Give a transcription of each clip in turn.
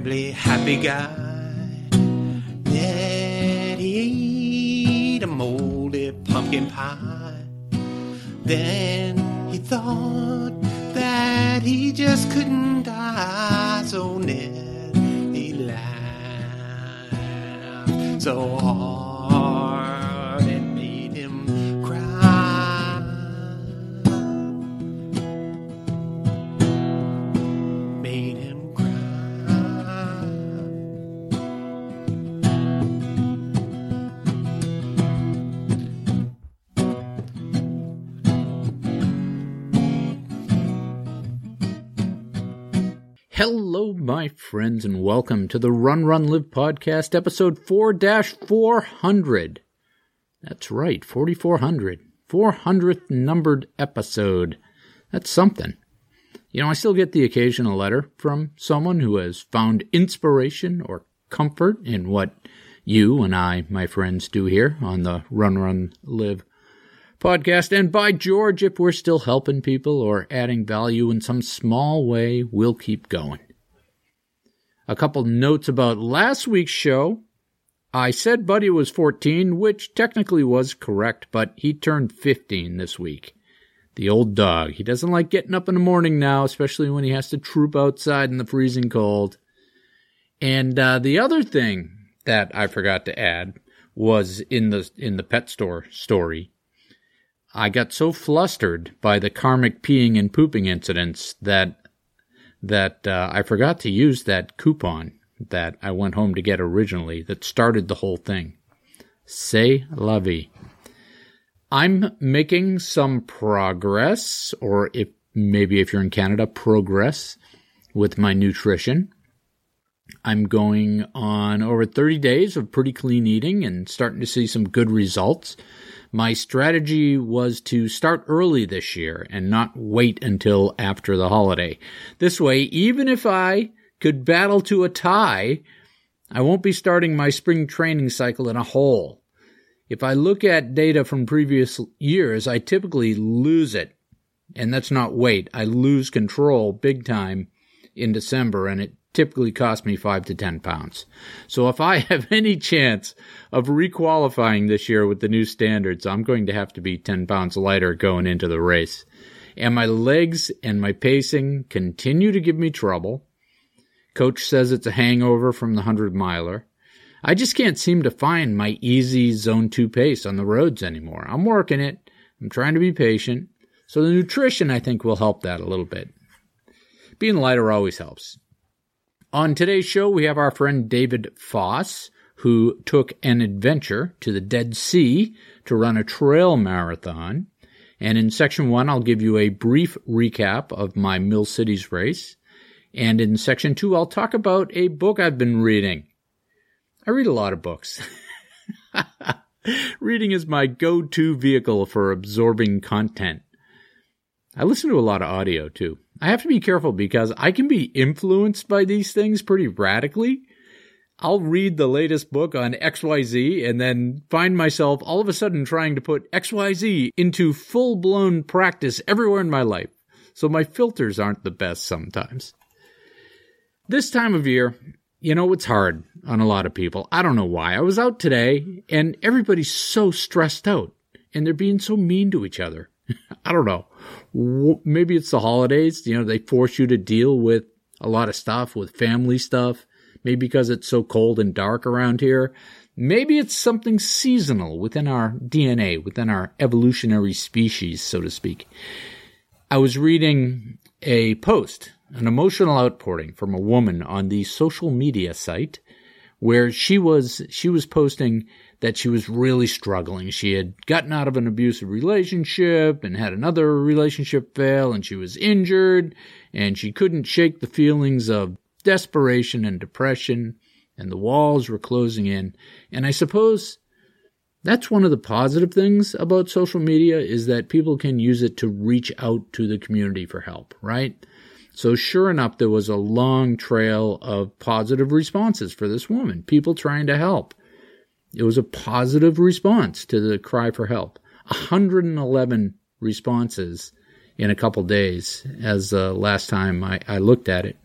Terribly happy guy. Ned, he ate a moldy pumpkin pie. Then he thought that he just couldn't die. So Ned, he laughed so hard Hello, my friends, and welcome to the Run Run Live podcast, episode 4 400. That's right, 4400. 400th numbered episode. That's something. You know, I still get the occasional letter from someone who has found inspiration or comfort in what you and I, my friends, do here on the Run Run Live podcast. And by George, if we're still helping people or adding value in some small way, we'll keep going. A couple notes about last week's show. I said Buddy was 14, which technically was correct, but he turned 15 this week. The old dog. He doesn't like getting up in the morning now, especially when he has to troop outside in the freezing cold. And uh, the other thing that I forgot to add was in the in the pet store story. I got so flustered by the karmic peeing and pooping incidents that that uh, I forgot to use that coupon that I went home to get originally that started the whole thing. La vie. I'm making some progress, or if maybe if you're in Canada, progress with my nutrition. I'm going on over 30 days of pretty clean eating and starting to see some good results. My strategy was to start early this year and not wait until after the holiday. This way, even if I could battle to a tie, I won't be starting my spring training cycle in a hole. If I look at data from previous years, I typically lose it. And that's not wait. I lose control big time in December and it typically cost me five to ten pounds. So if I have any chance of requalifying this year with the new standards, I'm going to have to be 10 pounds lighter going into the race. And my legs and my pacing continue to give me trouble. Coach says it's a hangover from the 100 miler. I just can't seem to find my easy zone 2 pace on the roads anymore. I'm working it. I'm trying to be patient. So the nutrition I think will help that a little bit. Being lighter always helps. On today's show, we have our friend David Foss, who took an adventure to the Dead Sea to run a trail marathon. And in section one, I'll give you a brief recap of my Mill Cities race. And in section two, I'll talk about a book I've been reading. I read a lot of books. Reading is my go-to vehicle for absorbing content. I listen to a lot of audio too. I have to be careful because I can be influenced by these things pretty radically. I'll read the latest book on XYZ and then find myself all of a sudden trying to put XYZ into full blown practice everywhere in my life. So my filters aren't the best sometimes. This time of year, you know, it's hard on a lot of people. I don't know why. I was out today and everybody's so stressed out and they're being so mean to each other. I don't know. Maybe it's the holidays. You know, they force you to deal with a lot of stuff, with family stuff. Maybe because it's so cold and dark around here. Maybe it's something seasonal within our DNA, within our evolutionary species, so to speak. I was reading a post, an emotional outpouring from a woman on the social media site where she was, she was posting that she was really struggling. She had gotten out of an abusive relationship and had another relationship fail and she was injured and she couldn't shake the feelings of desperation and depression and the walls were closing in. And I suppose that's one of the positive things about social media is that people can use it to reach out to the community for help, right? So sure enough, there was a long trail of positive responses for this woman, people trying to help. It was a positive response to the cry for help. 111 responses in a couple days as uh, last time I, I looked at it.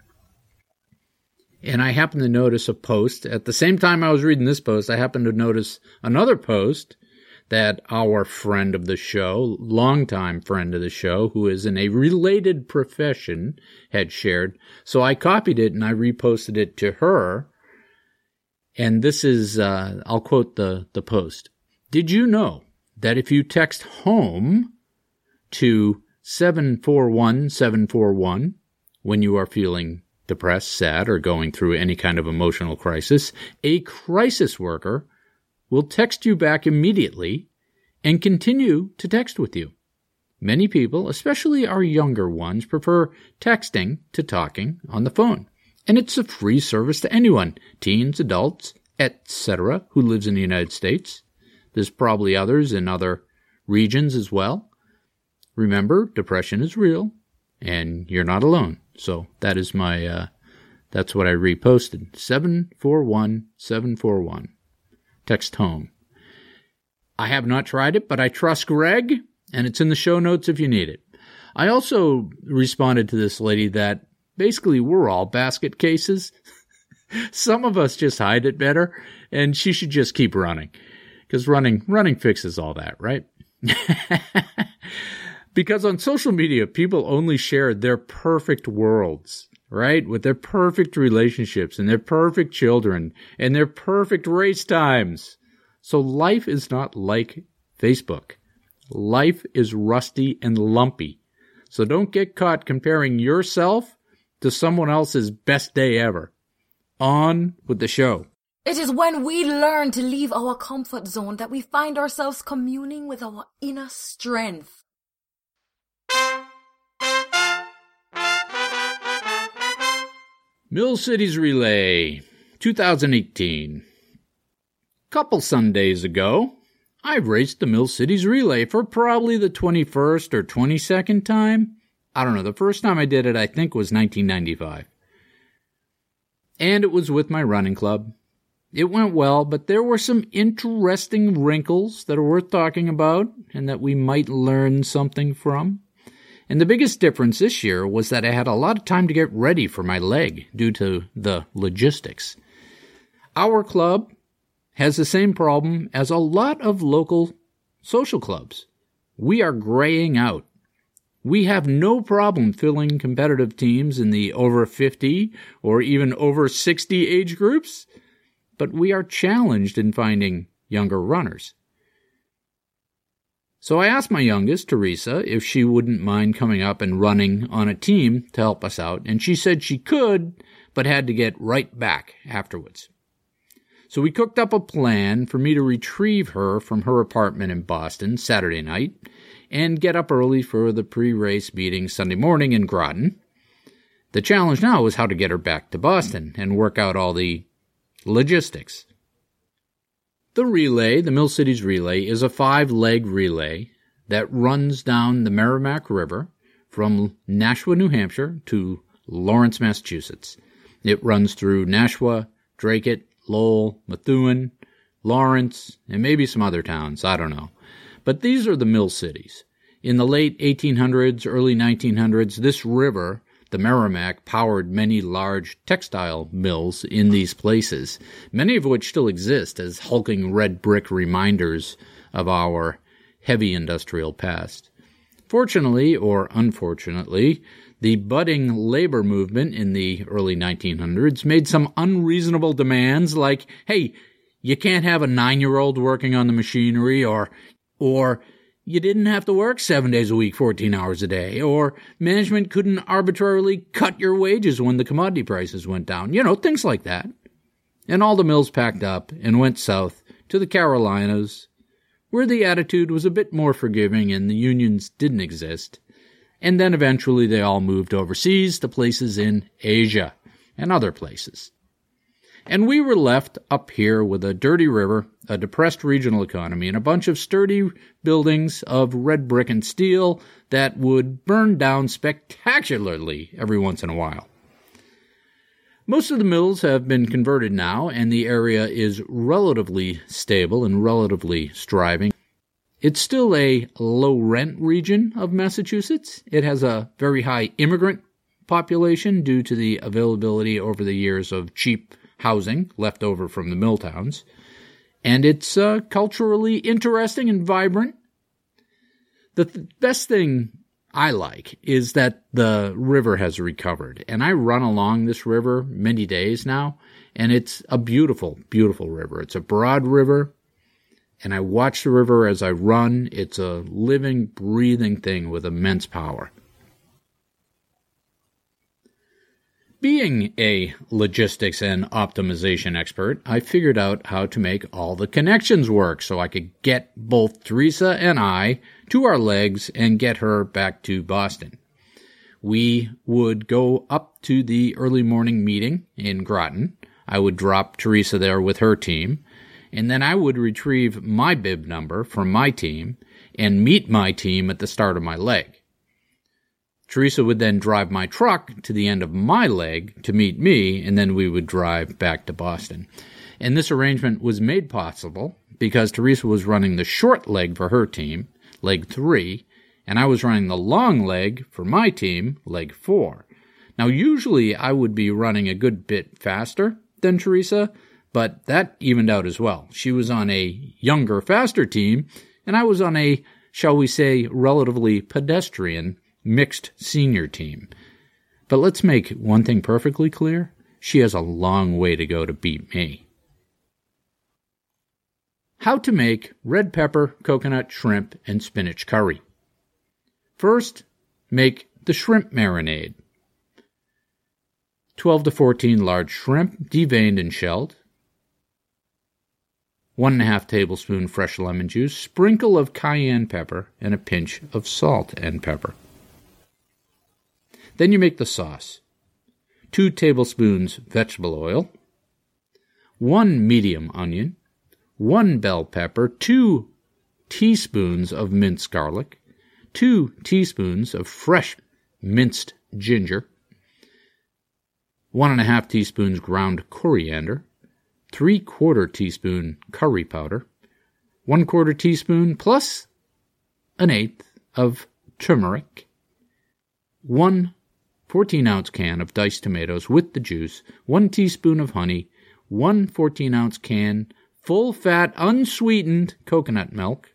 And I happened to notice a post at the same time I was reading this post. I happened to notice another post that our friend of the show, longtime friend of the show, who is in a related profession, had shared. So I copied it and I reposted it to her and this is, uh, I'll quote the, the post. Did you know that if you text home to 741741 when you are feeling depressed, sad, or going through any kind of emotional crisis, a crisis worker will text you back immediately and continue to text with you. Many people, especially our younger ones, prefer texting to talking on the phone and it's a free service to anyone, teens, adults, etc., who lives in the United States. There's probably others in other regions as well. Remember, depression is real, and you're not alone. So that is my, uh, that's what I reposted. 741741. Text home. I have not tried it, but I trust Greg, and it's in the show notes if you need it. I also responded to this lady that basically we're all basket cases. Some of us just hide it better, and she should just keep running. Because running running fixes all that, right? because on social media, people only share their perfect worlds, right? With their perfect relationships and their perfect children and their perfect race times. So life is not like Facebook. Life is rusty and lumpy. So don't get caught comparing yourself to someone else's best day ever. On with the show. It is when we learn to leave our comfort zone that we find ourselves communing with our inner strength. Mill Cities Relay 2018. Couple Sundays ago, I raced the Mill Cities Relay for probably the 21st or 22nd time. I don't know. The first time I did it, I think, was 1995. And it was with my running club. It went well, but there were some interesting wrinkles that are worth talking about and that we might learn something from. And the biggest difference this year was that I had a lot of time to get ready for my leg due to the logistics. Our club has the same problem as a lot of local social clubs. We are graying out. We have no problem filling competitive teams in the over 50 or even over 60 age groups, but we are challenged in finding younger runners. So I asked my youngest, Teresa, if she wouldn't mind coming up and running on a team to help us out, and she said she could, but had to get right back afterwards. So we cooked up a plan for me to retrieve her from her apartment in Boston Saturday night and get up early for the pre race meeting Sunday morning in Groton. The challenge now was how to get her back to Boston and work out all the logistics. The relay, the Mill Cities Relay, is a five leg relay that runs down the Merrimack River from Nashua, New Hampshire to Lawrence, Massachusetts. It runs through Nashua, Dracut, Lowell, Methuen, Lawrence, and maybe some other towns, I don't know. But these are the mill cities. In the late 1800s, early 1900s, this river, the Merrimack, powered many large textile mills in these places, many of which still exist as hulking red brick reminders of our heavy industrial past. Fortunately, or unfortunately, the budding labor movement in the early 1900s made some unreasonable demands like, hey, you can't have a nine year old working on the machinery, or or you didn't have to work seven days a week, 14 hours a day, or management couldn't arbitrarily cut your wages when the commodity prices went down. You know, things like that. And all the mills packed up and went south to the Carolinas, where the attitude was a bit more forgiving and the unions didn't exist. And then eventually they all moved overseas to places in Asia and other places. And we were left up here with a dirty river, a depressed regional economy, and a bunch of sturdy buildings of red brick and steel that would burn down spectacularly every once in a while. Most of the mills have been converted now, and the area is relatively stable and relatively striving. It's still a low rent region of Massachusetts. It has a very high immigrant population due to the availability over the years of cheap housing left over from the mill towns. And it's uh, culturally interesting and vibrant. The th- best thing I like is that the river has recovered. And I run along this river many days now, and it's a beautiful, beautiful river. It's a broad river, and I watch the river as I run. It's a living, breathing thing with immense power. Being a logistics and optimization expert, I figured out how to make all the connections work so I could get both Teresa and I to our legs and get her back to Boston. We would go up to the early morning meeting in Groton. I would drop Teresa there with her team, and then I would retrieve my bib number from my team and meet my team at the start of my leg. Teresa would then drive my truck to the end of my leg to meet me, and then we would drive back to Boston. And this arrangement was made possible because Teresa was running the short leg for her team, leg three, and I was running the long leg for my team, leg four. Now, usually I would be running a good bit faster than Teresa, but that evened out as well. She was on a younger, faster team, and I was on a, shall we say, relatively pedestrian mixed senior team. But let's make one thing perfectly clear she has a long way to go to beat me. How to make red pepper, coconut, shrimp, and spinach curry. First, make the shrimp marinade. 12 to 14 large shrimp, deveined and shelled. 1.5 tablespoon fresh lemon juice, sprinkle of cayenne pepper, and a pinch of salt and pepper. Then you make the sauce. 2 tablespoons vegetable oil, 1 medium onion, 1 bell pepper, 2 teaspoons of minced garlic, 2 teaspoons of fresh minced ginger, 1 1/2 teaspoons ground coriander, 3 quarter teaspoon curry powder, 1 quarter teaspoon plus an eighth of turmeric, 1 14 ounce can of diced tomatoes with the juice, 1 teaspoon of honey, 1 14 ounce can full fat unsweetened coconut milk,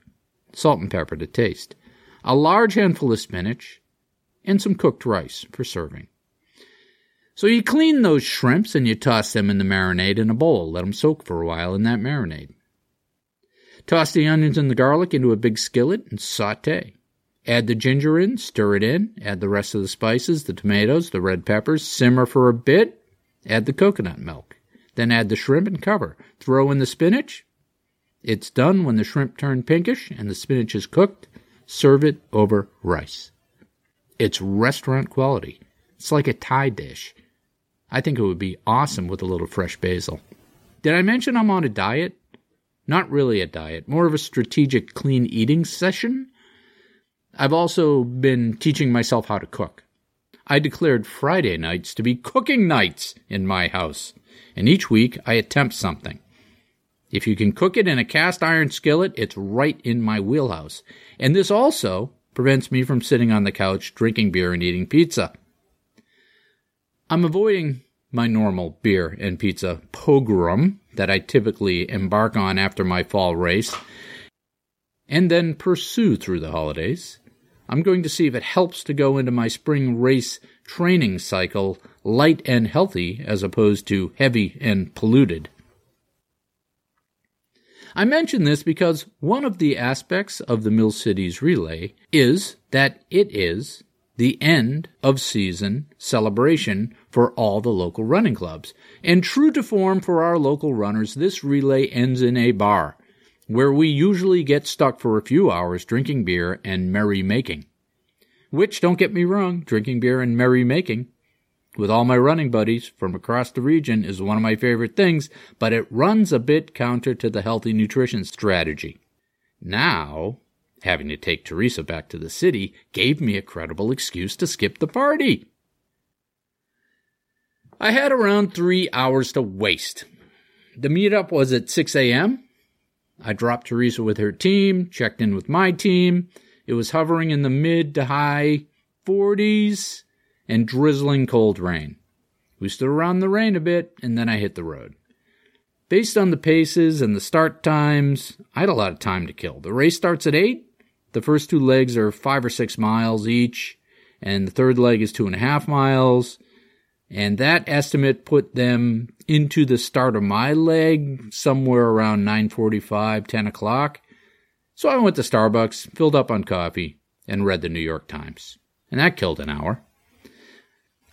salt and pepper to taste, a large handful of spinach, and some cooked rice for serving. So you clean those shrimps and you toss them in the marinade in a bowl. Let them soak for a while in that marinade. Toss the onions and the garlic into a big skillet and saute. Add the ginger in, stir it in, add the rest of the spices, the tomatoes, the red peppers, simmer for a bit, add the coconut milk. Then add the shrimp and cover. Throw in the spinach. It's done when the shrimp turn pinkish and the spinach is cooked. Serve it over rice. It's restaurant quality. It's like a Thai dish. I think it would be awesome with a little fresh basil. Did I mention I'm on a diet? Not really a diet, more of a strategic clean eating session. I've also been teaching myself how to cook. I declared Friday nights to be cooking nights in my house, and each week I attempt something. If you can cook it in a cast iron skillet, it's right in my wheelhouse. And this also prevents me from sitting on the couch drinking beer and eating pizza. I'm avoiding my normal beer and pizza pogrom that I typically embark on after my fall race and then pursue through the holidays. I'm going to see if it helps to go into my spring race training cycle light and healthy as opposed to heavy and polluted. I mention this because one of the aspects of the Mill Cities Relay is that it is the end of season celebration for all the local running clubs. And true to form for our local runners, this relay ends in a bar. Where we usually get stuck for a few hours drinking beer and merry making. Which, don't get me wrong, drinking beer and merry making with all my running buddies from across the region is one of my favorite things, but it runs a bit counter to the healthy nutrition strategy. Now, having to take Teresa back to the city gave me a credible excuse to skip the party. I had around three hours to waste. The meetup was at 6 a.m. I dropped Teresa with her team, checked in with my team. It was hovering in the mid to high 40s and drizzling cold rain. We stood around the rain a bit, and then I hit the road. Based on the paces and the start times, I had a lot of time to kill. The race starts at 8. The first two legs are 5 or 6 miles each, and the third leg is 2.5 miles. And that estimate put them into the start of my leg somewhere around 9.45, 10 o'clock. So I went to Starbucks, filled up on coffee, and read the New York Times. And that killed an hour.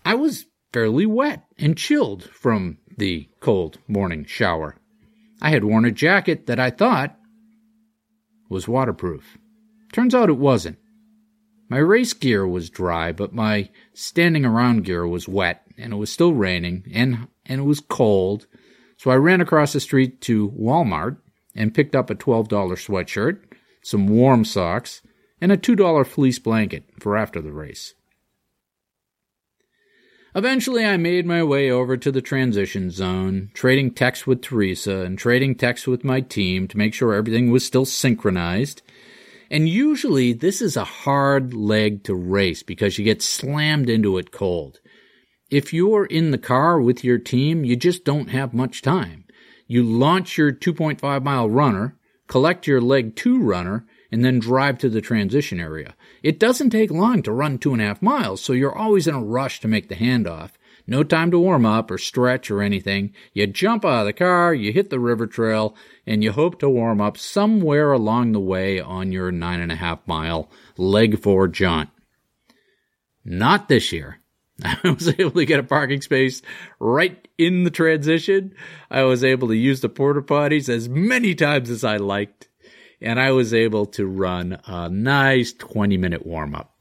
I was fairly wet and chilled from the cold morning shower. I had worn a jacket that I thought was waterproof. Turns out it wasn't. My race gear was dry, but my standing around gear was wet, and it was still raining, and, and it was cold. So I ran across the street to Walmart and picked up a $12 sweatshirt, some warm socks, and a $2 fleece blanket for after the race. Eventually, I made my way over to the transition zone, trading texts with Teresa and trading texts with my team to make sure everything was still synchronized. And usually, this is a hard leg to race because you get slammed into it cold. If you're in the car with your team, you just don't have much time. You launch your 2.5 mile runner, collect your leg two runner, and then drive to the transition area. It doesn't take long to run two and a half miles, so you're always in a rush to make the handoff. No time to warm up or stretch or anything. You jump out of the car, you hit the river trail, and you hope to warm up somewhere along the way on your nine and a half mile leg four jaunt. Not this year. I was able to get a parking space right in the transition. I was able to use the porta potties as many times as I liked and I was able to run a nice 20 minute warm up.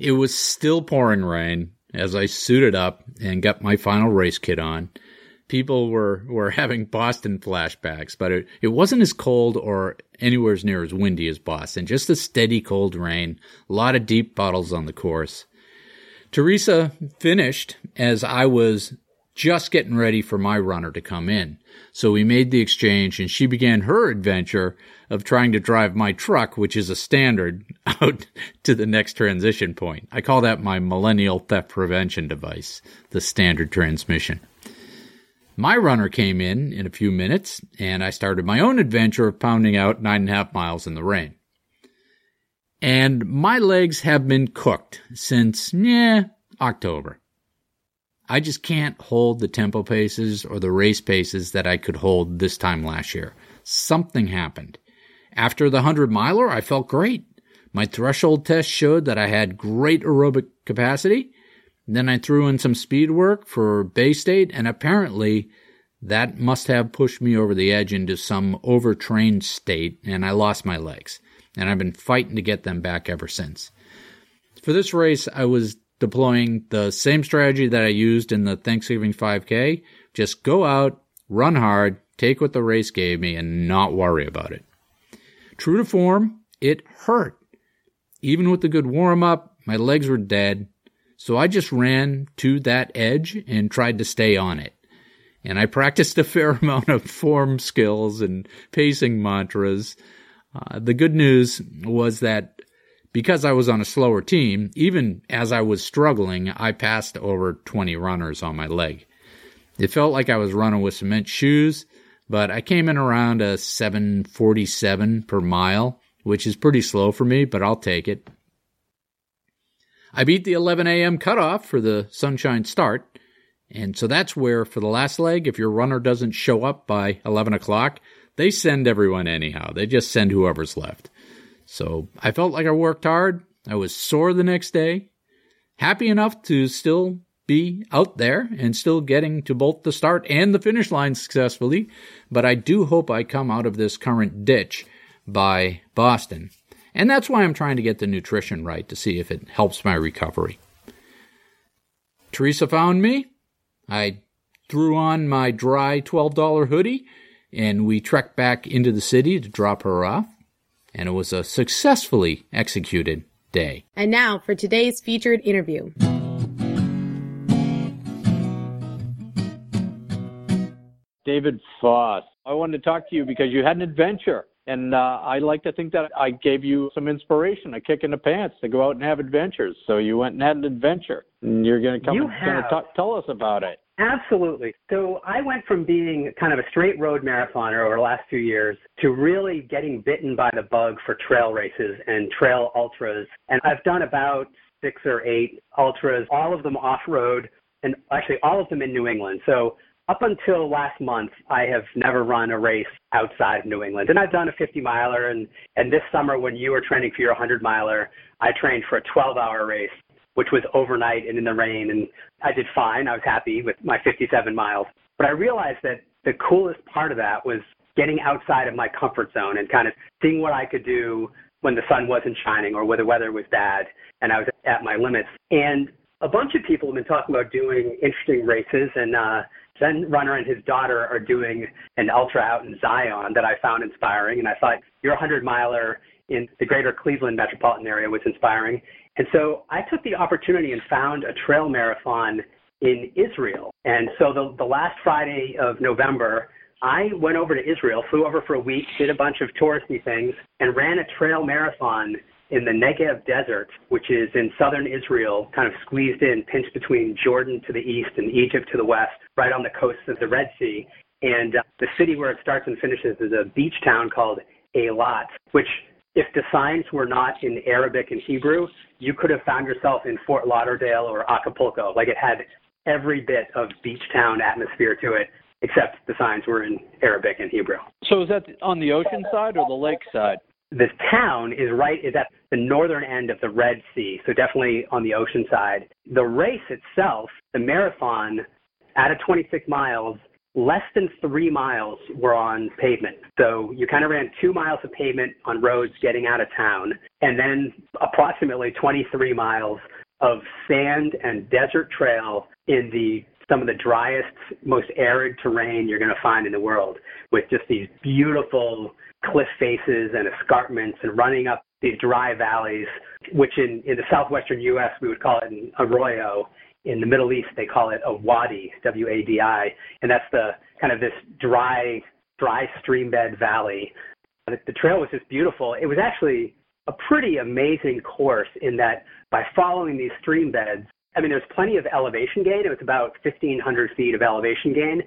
It was still pouring rain as I suited up and got my final race kit on. People were, were having Boston flashbacks, but it, it wasn't as cold or anywhere as near as windy as Boston. Just a steady cold rain, a lot of deep puddles on the course. Teresa finished as I was just getting ready for my runner to come in. So we made the exchange and she began her adventure of trying to drive my truck, which is a standard, out to the next transition point. I call that my millennial theft prevention device, the standard transmission. My runner came in in a few minutes and I started my own adventure of pounding out nine and a half miles in the rain. And my legs have been cooked since, yeah, October. I just can't hold the tempo paces or the race paces that I could hold this time last year. Something happened. After the 100 miler, I felt great. My threshold test showed that I had great aerobic capacity. Then I threw in some speed work for Bay State, and apparently that must have pushed me over the edge into some overtrained state, and I lost my legs. And I've been fighting to get them back ever since. For this race, I was deploying the same strategy that I used in the Thanksgiving 5K. Just go out, run hard, take what the race gave me, and not worry about it. True to form, it hurt. Even with the good warm up, my legs were dead. So I just ran to that edge and tried to stay on it. And I practiced a fair amount of form skills and pacing mantras. Uh, the good news was that because I was on a slower team, even as I was struggling, I passed over 20 runners on my leg. It felt like I was running with cement shoes, but I came in around a 747 per mile, which is pretty slow for me, but I'll take it. I beat the 11 a.m. cutoff for the sunshine start, and so that's where, for the last leg, if your runner doesn't show up by 11 o'clock, they send everyone anyhow. They just send whoever's left. So I felt like I worked hard. I was sore the next day, happy enough to still be out there and still getting to both the start and the finish line successfully, but I do hope I come out of this current ditch by Boston. And that's why I'm trying to get the nutrition right to see if it helps my recovery. Teresa found me. I threw on my dry $12 hoodie and we trekked back into the city to drop her off. And it was a successfully executed day. And now for today's featured interview. David Foss. I wanted to talk to you because you had an adventure. And uh, I like to think that I gave you some inspiration, a kick in the pants to go out and have adventures. So you went and had an adventure, and you're going to come You and talk, tell us about it. Absolutely. So I went from being kind of a straight road marathoner over the last few years to really getting bitten by the bug for trail races and trail ultras. And I've done about six or eight ultras, all of them off road, and actually all of them in New England. So up until last month, I have never run a race outside of New England. And I've done a 50 miler. And, and this summer, when you were training for your 100 miler, I trained for a 12 hour race which was overnight and in the rain. And I did fine. I was happy with my 57 miles. But I realized that the coolest part of that was getting outside of my comfort zone and kind of seeing what I could do when the sun wasn't shining or when the weather was bad and I was at my limits. And a bunch of people have been talking about doing interesting races and uh Zen Runner and his daughter are doing an ultra out in Zion that I found inspiring and I thought your 100 miler in the greater Cleveland metropolitan area was inspiring. And so I took the opportunity and found a trail marathon in Israel. And so the, the last Friday of November, I went over to Israel, flew over for a week, did a bunch of touristy things, and ran a trail marathon in the Negev Desert, which is in southern Israel, kind of squeezed in, pinched between Jordan to the east and Egypt to the west, right on the coast of the Red Sea. And uh, the city where it starts and finishes is a beach town called Eilat, which if the signs were not in Arabic and Hebrew, you could have found yourself in Fort Lauderdale or Acapulco. Like it had every bit of beach town atmosphere to it, except the signs were in Arabic and Hebrew. So is that on the ocean side or the lake side? This town is right is at the northern end of the Red Sea, so definitely on the ocean side. The race itself, the marathon, out of 26 miles, less than three miles were on pavement. So you kind of ran two miles of pavement on roads getting out of town, and then approximately 23 miles of sand and desert trail in the some of the driest, most arid terrain you're going to find in the world, with just these beautiful cliff faces and escarpments, and running up these dry valleys, which in in the southwestern U.S. we would call it an arroyo, in the Middle East, they call it a wadi, W-A-D-I, and that's the kind of this dry, dry stream bed valley. The, the trail was just beautiful. It was actually a pretty amazing course in that by following these stream beds, I mean, there's plenty of elevation gain. It was about 1,500 feet of elevation gain,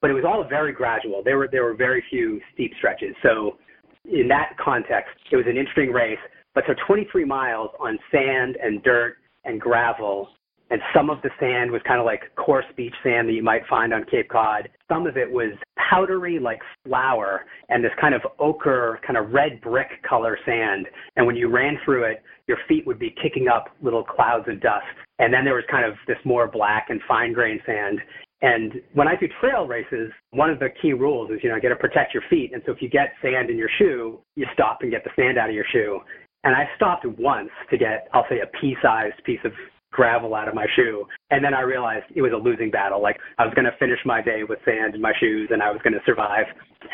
but it was all very gradual. There were there were very few steep stretches. So in that context, it was an interesting race. But so 23 miles on sand and dirt and gravel and some of the sand was kind of like coarse beach sand that you might find on Cape Cod. Some of it was powdery like flour and this kind of ochre, kind of red brick color sand. And when you ran through it, your feet would be kicking up little clouds of dust. And then there was kind of this more black and fine grained sand. And when I do trail races, one of the key rules is, you know, got to protect your feet. And so if you get sand in your shoe, you stop and get the sand out of your shoe. And I stopped once to get, I'll say, a pea-sized piece of gravel out of my shoe. And then I realized it was a losing battle. Like I was going to finish my day with sand in my shoes and I was going to survive.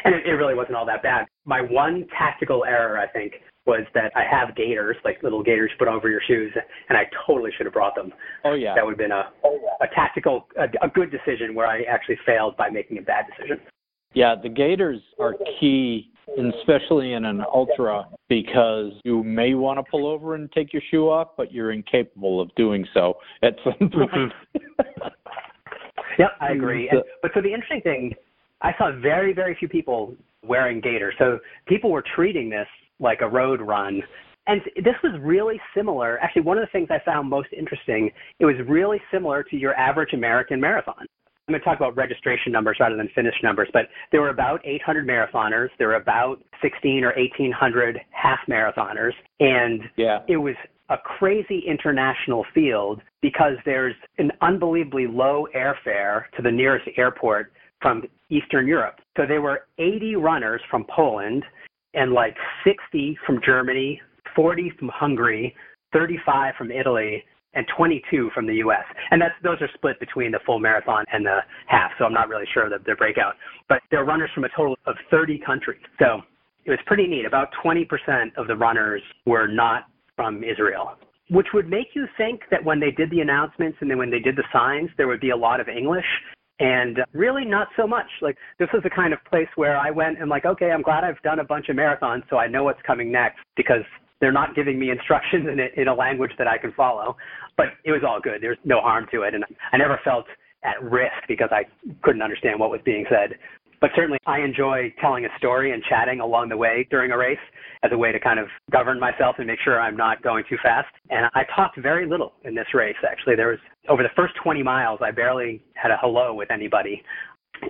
And it, it really wasn't all that bad. My one tactical error, I think, was that I have gaiters, like little gaiters put over your shoes, and I totally should have brought them. Oh yeah. That would have been a, oh, a tactical, a, a good decision where I actually failed by making a bad decision. Yeah, the gaiters are key, and especially in an ultra, because you may want to pull over and take your shoe off, but you're incapable of doing so at some point. Mm-hmm. Yep, I agree. And, but so the interesting thing, I saw very, very few people wearing gaiters. So people were treating this like a road run. And this was really similar. Actually, one of the things I found most interesting, it was really similar to your average American marathon. I'm going to talk about registration numbers rather than finish numbers, but there were about 800 marathoners. There were about 16 or 1800 half marathoners, and yeah. it was a crazy international field because there's an unbelievably low airfare to the nearest airport from Eastern Europe. So there were 80 runners from Poland and like 60 from Germany, 40 from Hungary, 35 from Italy, and 22 from the U.S. And that's those are split between the full marathon and the half. So I'm not really sure of their breakout. But they're runners from a total of 30 countries. So it was pretty neat. About 20% of the runners were not from Israel, which would make you think that when they did the announcements and then when they did the signs, there would be a lot of English. And really not so much. Like this is the kind of place where I went and like, okay, I'm glad I've done a bunch of marathons, so I know what's coming next because they're not giving me instructions in a, in a language that I can follow. But it was all good. There's no harm to it, and I never felt at risk because I couldn't understand what was being said. But certainly, I enjoy telling a story and chatting along the way during a race as a way to kind of govern myself and make sure I'm not going too fast. And I talked very little in this race, actually. There was, over the first 20 miles, I barely had a hello with anybody.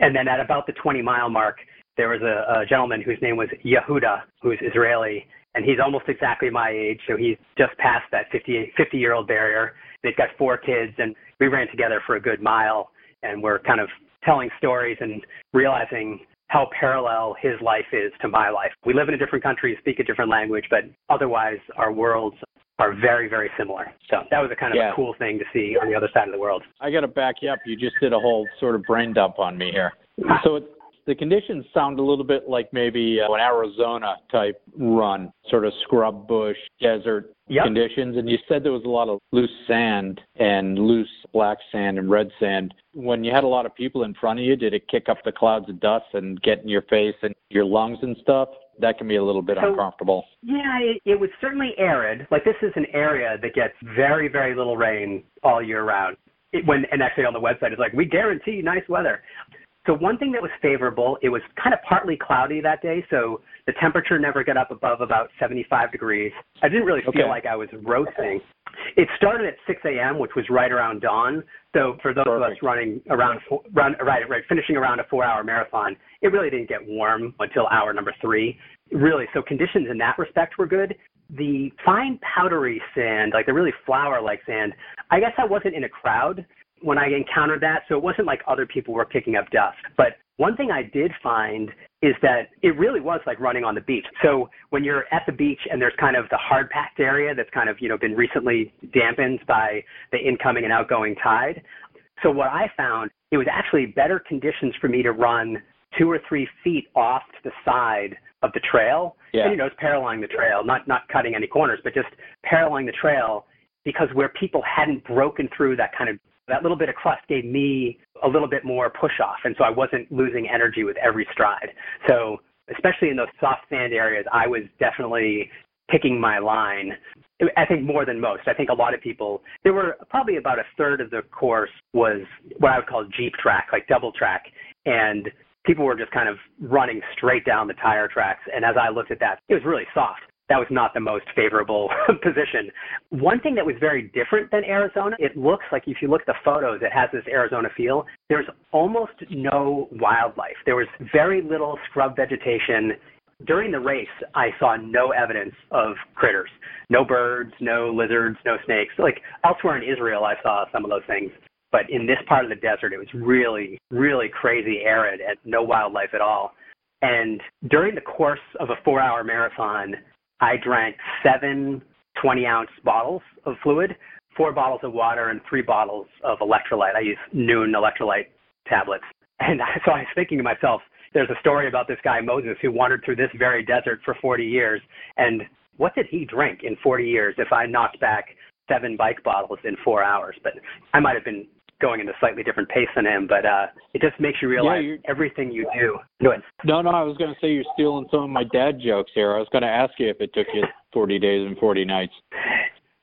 And then at about the 20 mile mark, there was a, a gentleman whose name was Yehuda, who's Israeli, and he's almost exactly my age, so he's just past that 50, 50 year old barrier. They've got four kids, and we ran together for a good mile, and we're kind of telling stories and realizing how parallel his life is to my life. We live in a different country, speak a different language, but otherwise our worlds are very, very similar. So that was a kind of Yeah. a cool thing to see on the other side of the world. I got to back you up. You just did a whole sort of brain dump on me here. So the conditions sound a little bit like maybe uh, an Arizona type run, sort of scrub bush, desert Yep. conditions. And you said there was a lot of loose sand and loose black sand and red sand. When you had a lot of people in front of you, did it kick up the clouds of dust and get in your face and your lungs and stuff? That can be a little bit So- uncomfortable. Yeah, it, it was certainly arid. Like this is an area that gets very, very little rain all year round. It, when and actually on the website it's like we guarantee nice weather. So one thing that was favorable, it was kind of partly cloudy that day, so the temperature never got up above about 75 degrees. I didn't really feel Okay. like I was roasting. It started at 6 a.m., which was right around dawn. So for those of us running around, four, run, right, right, finishing around a four-hour marathon, it really didn't get warm until hour number three. Really, so conditions in that respect were good. The fine powdery sand, like the really flour-like sand, I guess I wasn't in a crowd when I encountered that, so it wasn't like other people were picking up dust. But one thing I did find is that it really was like running on the beach. So when you're at the beach and there's kind of the hard packed area that's kind of, you know, been recently dampened by the incoming and outgoing tide. So what I found, it was actually better conditions for me to run two or three feet off to the side of the trail. Yeah. And you know, it's paralleling the trail, not not cutting any corners, but just paralleling the trail because where people hadn't broken through that kind of that little bit of crust gave me a little bit more push off and so I wasn't losing energy with every stride. So especially in those soft sand areas, I was definitely picking my line. I think more than most. I think a lot of people, there were probably about a third of the course was what I would call Jeep track, like double track. And people were just kind of running straight down the tire tracks. And as I looked at that, it was really soft. That was not the most favorable position. One thing that was very different than Arizona, it looks like if you look at the photos, it has this Arizona feel. There's almost no wildlife. There was very little scrub vegetation. During the race, I saw no evidence of critters. No birds, no lizards, no snakes. Like elsewhere in Israel, I saw some of those things. But in this part of the desert, it was really, really crazy arid and no wildlife at all. And during the course of a four hour marathon, I drank seven 20 ounce bottles of fluid, four bottles of water, and three bottles of electrolyte. I use Nuun electrolyte tablets. And so I was thinking to myself, there's a story about this guy, Moses, who wandered through this very desert for 40 years. And what did he drink in 40 years if I knocked back seven bike bottles in four hours? But I might have been going at a slightly different pace than him, but uh, it just makes you realize you're- everything you do. No, no, I was going to say you're stealing some of my dad jokes here. I was going to ask you if it took you 40 days and 40 nights.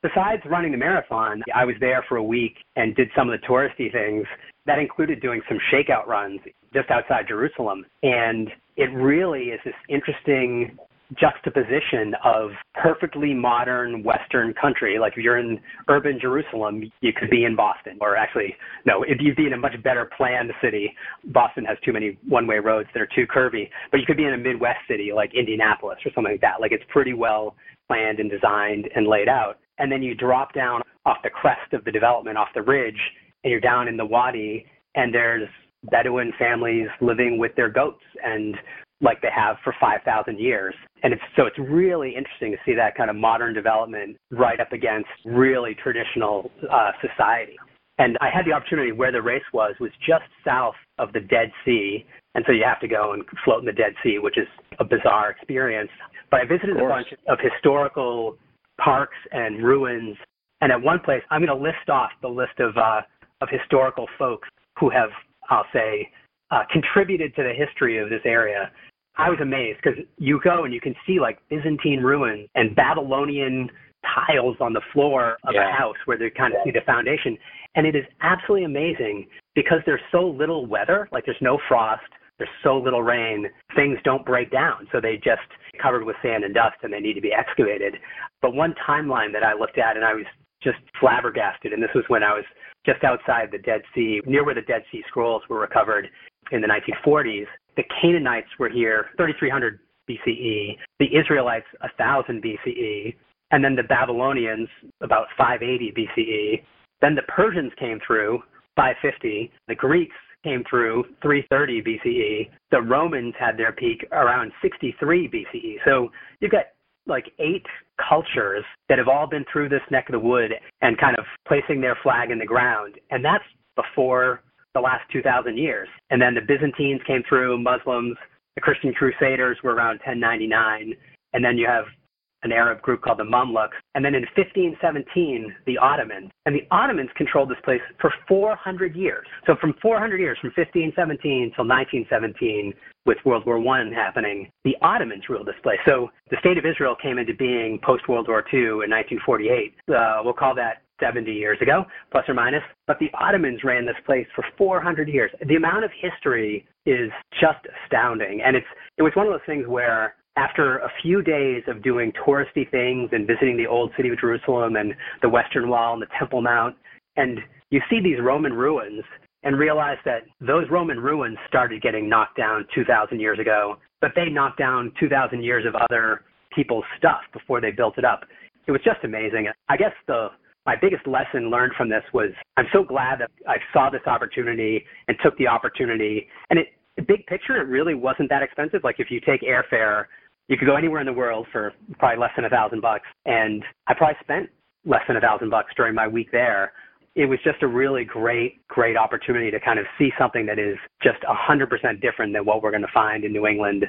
Besides running the marathon, I was there for a week and did some of the touristy things. That included doing some shakeout runs just outside Jerusalem. And it really is this interesting juxtaposition of perfectly modern Western country. Like if you're in urban Jerusalem, you could be in Boston. Or actually, no, if you'd be in a much better planned city. Boston has too many one way roads that are too curvy. But you could be in a Midwest city like Indianapolis or something like that. Like it's pretty well planned and designed and laid out. and then you drop down off the crest of the development, off the ridge, and you're down in the wadi, and there's Bedouin families living with their goats and like they have for 5,000 years. And it's, so it's really interesting to see that kind of modern development right up against really traditional uh, society. And I had the opportunity where the race was was just south of the Dead Sea, and so you have to go and float in the Dead Sea, which is a bizarre experience. But I visited a bunch of historical parks and ruins, and at one place, I'm going to list off the list of uh, of historical folks who have, I'll say, uh, contributed to the history of this area. I was amazed because you go and you can see like Byzantine ruins and Babylonian tiles on the floor of Yeah. a house where they kind of see the foundation. And it is absolutely amazing because there's so little weather, like there's no frost, there's so little rain, things don't break down. So they just covered with sand and dust and they need to be excavated. But one timeline that I looked at and I was just flabbergasted, and this was when I was just outside the Dead Sea, near where the Dead Sea Scrolls were recovered in the 1940s. The Canaanites were here 3300 BCE, the Israelites 1000 BCE, and then the Babylonians about 580 BCE. Then the Persians came through 550, the Greeks came through 330 BCE, the Romans had their peak around 63 BCE. So you've got like eight cultures that have all been through this neck of the wood and kind of placing their flag in the ground. And that's before the last 2,000 years. And then the Byzantines came through, Muslims, the Christian Crusaders were around 1099. And then you have an Arab group called the Mamluks. And then in 1517, the Ottomans. And the Ottomans controlled this place for 400 years. So from 400 years, from 1517 till 1917, with World War One happening, the Ottomans ruled this place. So the state of Israel came into being post World War II in 1948. Uh, we'll call that 70 years ago, plus or minus. But the Ottomans ran this place for 400 years. The amount of history is just astounding, and it's it was one of those things where after a few days of doing touristy things and visiting the old city of Jerusalem and the Western Wall and the Temple Mount, and you see these Roman ruins and realize that those Roman ruins started getting knocked down 2,000 years ago, but they knocked down 2,000 years of other people's stuff before they built it up. It was just amazing. I guess the my biggest lesson learned from this was I'm so glad that I saw this opportunity and took the opportunity. And it, big picture, it really wasn't that expensive. Like if you take airfare, you could go anywhere in the world for probably less than a thousand bucks. And I probably spent less than a thousand bucks during my week there. It was just a really great, great opportunity to kind of see something that is just a hundred percent different than what we're going to find in New England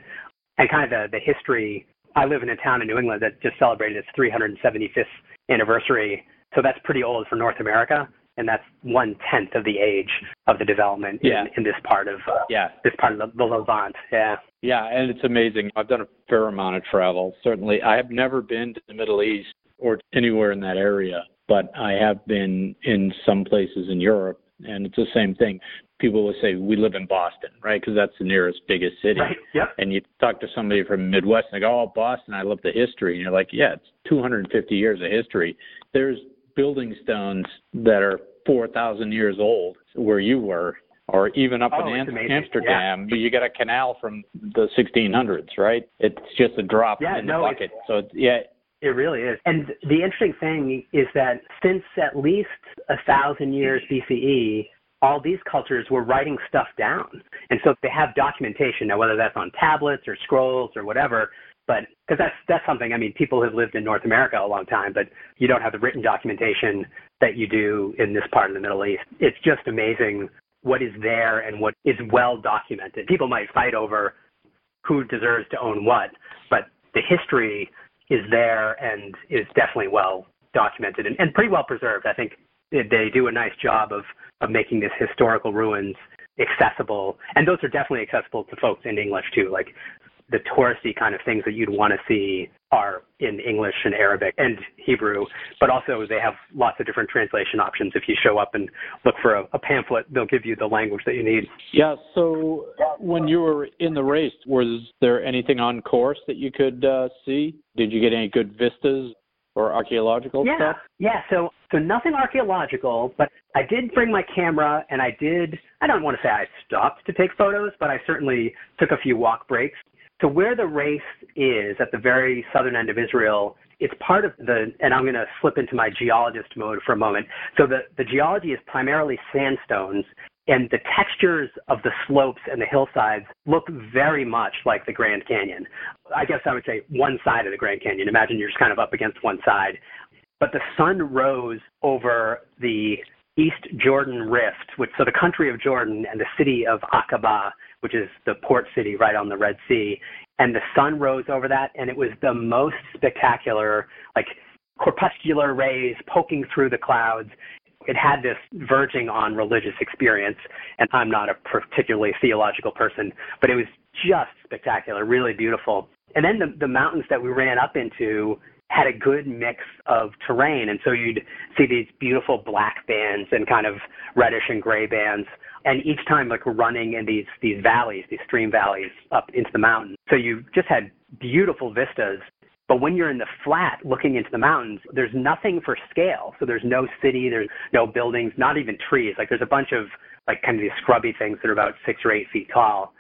and kind of the, the history. I live in a town in New England that just celebrated its 375th anniversary. So that's pretty old for North America, and that's one tenth of the age of the development Yeah. in, in this part of uh, Yeah. this part of the, the Levant. Yeah. Yeah, and it's amazing. I've done a fair amount of travel. Certainly, I have never been to the Middle East or anywhere in that area, but I have been in some places in Europe, and it's the same thing. People will say we live in Boston, right? Because that's the nearest biggest city. Right. Yep. And you talk to somebody from the Midwest, and they go, "Oh, Boston, I love the history." And you're like, "Yeah, it's 250 years of history." There's building stones that are 4,000 years old where you were, or even up Oh, in it's Am- amazing. Amsterdam. You got a canal from the 1600s, right? It's just a drop Yeah, in no, the bucket. So it's, yeah, It really is. And the interesting thing is that since at least a thousand years BCE, all these cultures were writing stuff down. And so they have documentation. Now, whether that's on tablets or scrolls or whatever, but because that's, that's something, I mean, people have lived in North America a long time, but you don't have the written documentation that you do in this part of the Middle East. It's just amazing what is there and what is well documented. People might fight over who deserves to own what, but the history is there and is definitely well documented and, and pretty well preserved. I think they do a nice job of, of making this historical ruins accessible. And those are definitely accessible to folks in English too. Like the touristy kind of things that you'd want to see are in English and Arabic and Hebrew, but also they have lots of different translation options. If you show up and look for a, a pamphlet, they'll give you the language that you need. Yeah. So when you were in the race, was there anything on course that you could uh, see? Did you get any good vistas or archaeological yeah, stuff? Yeah, so so nothing archaeological, but I did bring my camera and I did I don't want to say I stopped to take photos, but I certainly took a few walk breaks. So where the race is at the very southern end of Israel it's part of the, and I'm going to slip into my geologist mode for a moment. So the, the geology is primarily sandstones, and the textures of the slopes and the hillsides look very much like the Grand Canyon. I guess I would say one side of the Grand Canyon. Imagine you're just kind of up against one side. But the sun rose over the East Jordan Rift, which so the country of Jordan and the city of Aqaba, which is the port city right on the Red Sea, and the sun rose over that, and it was the most spectacular, like corpuscular rays poking through the clouds. It had this verging on religious experience, and I'm not a particularly theological person, but it was just spectacular, really beautiful. And then the, the mountains that we ran up into had a good mix of terrain, and so you'd see these beautiful black bands and kind of reddish and gray bands and each time like running in these these valleys, these stream valleys up into the mountain. So you just had beautiful vistas. But when you're in the flat looking into the mountains, there's nothing for scale. So there's no city, there's no buildings, not even trees. Like there's a bunch of like kind of these scrubby things that are about six or eight feet tall.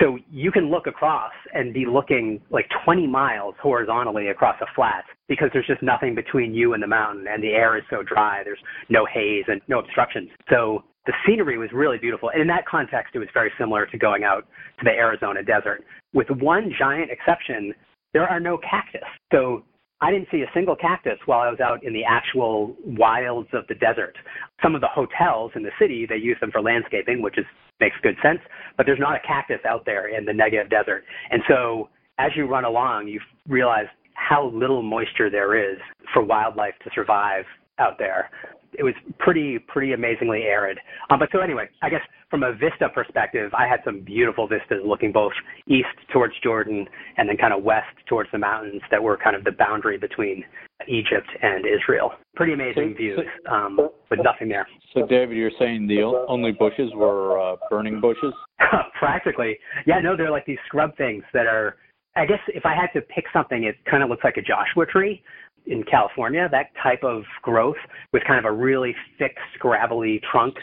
So you can look across and be looking like 20 miles horizontally across a flat because there's just nothing between you and the mountain and the air is so dry. There's no haze and no obstructions. So the scenery was really beautiful. And in that context, it was very similar to going out to the Arizona desert. With one giant exception, there are no cactus. So I didn't see a single cactus while I was out in the actual wilds of the desert. Some of the hotels in the city, they use them for landscaping, which is makes good sense, but there's not a cactus out there in the Negev desert. And so as you run along, you realize how little moisture there is for wildlife to survive out there it was pretty pretty amazingly arid. Um, but so anyway, I guess from a vista perspective, I had some beautiful vistas looking both east towards Jordan and then kind of west towards the mountains that were kind of the boundary between Egypt and Israel. Pretty amazing so, views, so, um, but nothing there. So, David, you're saying the only bushes were uh, burning bushes? Practically, yeah. No, they're like these scrub things that are. I guess if I had to pick something, it kind of looks like a Joshua tree in California, that type of growth with kind of a really thick, scrabbly trunk,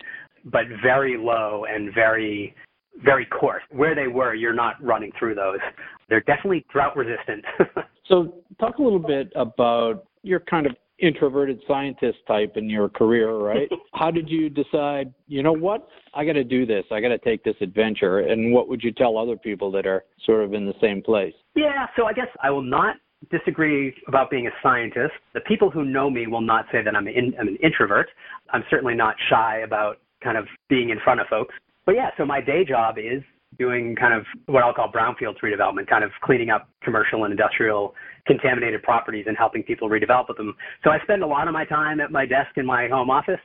but very low and very, very coarse. Where they were, you're not running through those. They're definitely drought resistant. so, talk a little bit about your kind of introverted scientist type in your career, right? How did you decide, you know what, I got to do this, I got to take this adventure? And what would you tell other people that are sort of in the same place? Yeah, so I guess I will not disagree about being a scientist. The people who know me will not say that I'm, in, I'm an introvert. I'm certainly not shy about kind of being in front of folks. But yeah, so my day job is doing kind of what I'll call brownfield redevelopment, kind of cleaning up commercial and industrial contaminated properties and helping people redevelop them. So I spend a lot of my time at my desk in my home office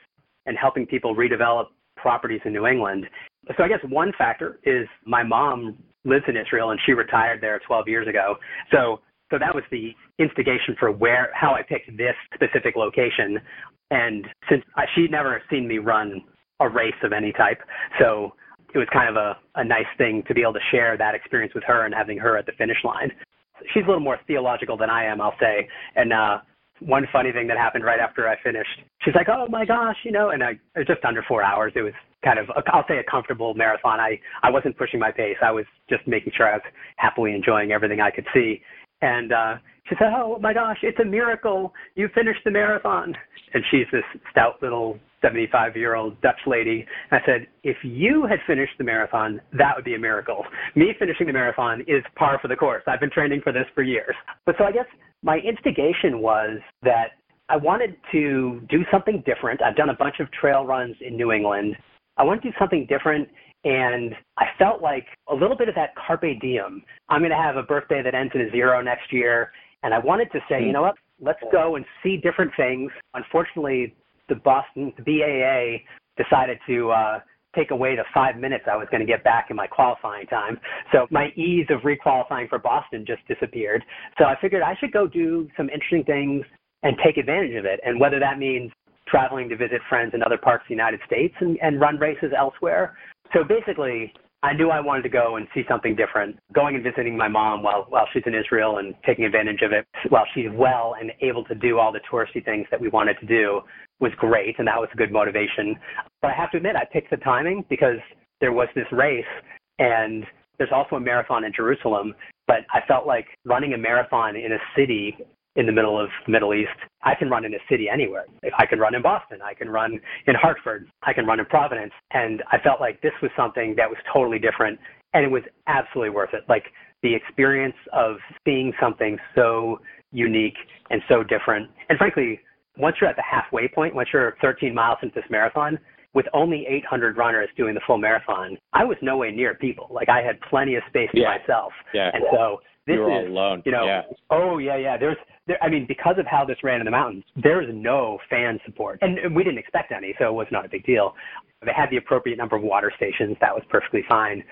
and helping people redevelop properties in New England. So I guess one factor is my mom lives in Israel and she retired there 12 years ago. So so that was the instigation for where how I picked this specific location. And since I, she'd never seen me run a race of any type, so it was kind of a, a nice thing to be able to share that experience with her and having her at the finish line. She's a little more theological than I am, I'll say. And uh, one funny thing that happened right after I finished, she's like, "Oh my gosh," you know, and I it was just under four hours. It was kind of, I'll say, a comfortable marathon. I I wasn't pushing my pace. I was just making sure I was happily enjoying everything I could see. And uh, she said, "Oh my gosh, it's a miracle! You finished the marathon." And she's this stout little 75-year-old Dutch lady. And I said, "If you had finished the marathon, that would be a miracle. Me finishing the marathon is par for the course. I've been training for this for years." But so I guess my instigation was that I wanted to do something different. I've done a bunch of trail runs in New England. I want to do something different and I felt like a little bit of that carpe diem. I'm going to have a birthday that ends in a zero next year. And I wanted to say, you know what? Let's go and see different things. Unfortunately, the Boston, the BAA decided to uh, take away the five minutes I was going to get back in my qualifying time. So my ease of requalifying for Boston just disappeared. So I figured I should go do some interesting things and take advantage of it. And whether that means traveling to visit friends in other parts of the United States and, and run races elsewhere, so basically, I knew I wanted to go and see something different. Going and visiting my mom while while she's in Israel and taking advantage of it while she's well and able to do all the touristy things that we wanted to do was great, and that was a good motivation. But I have to admit, I picked the timing because there was this race, and there's also a marathon in Jerusalem. But I felt like running a marathon in a city in the middle of the Middle East. I can run in a city anywhere. I can run in Boston. I can run in Hartford. I can run in Providence. And I felt like this was something that was totally different and it was absolutely worth it. Like the experience of seeing something so unique and so different. And frankly, once you're at the halfway point, once you're 13 miles into this marathon, with only 800 runners doing the full marathon, I was nowhere near people. Like I had plenty of space to myself. Yeah. And so this you is, alone. you know, yeah. oh yeah, yeah. There's, there, I mean, because of how this ran in the mountains, there is no fan support, and we didn't expect any, so it was not a big deal. They had the appropriate number of water stations. That was perfectly fine.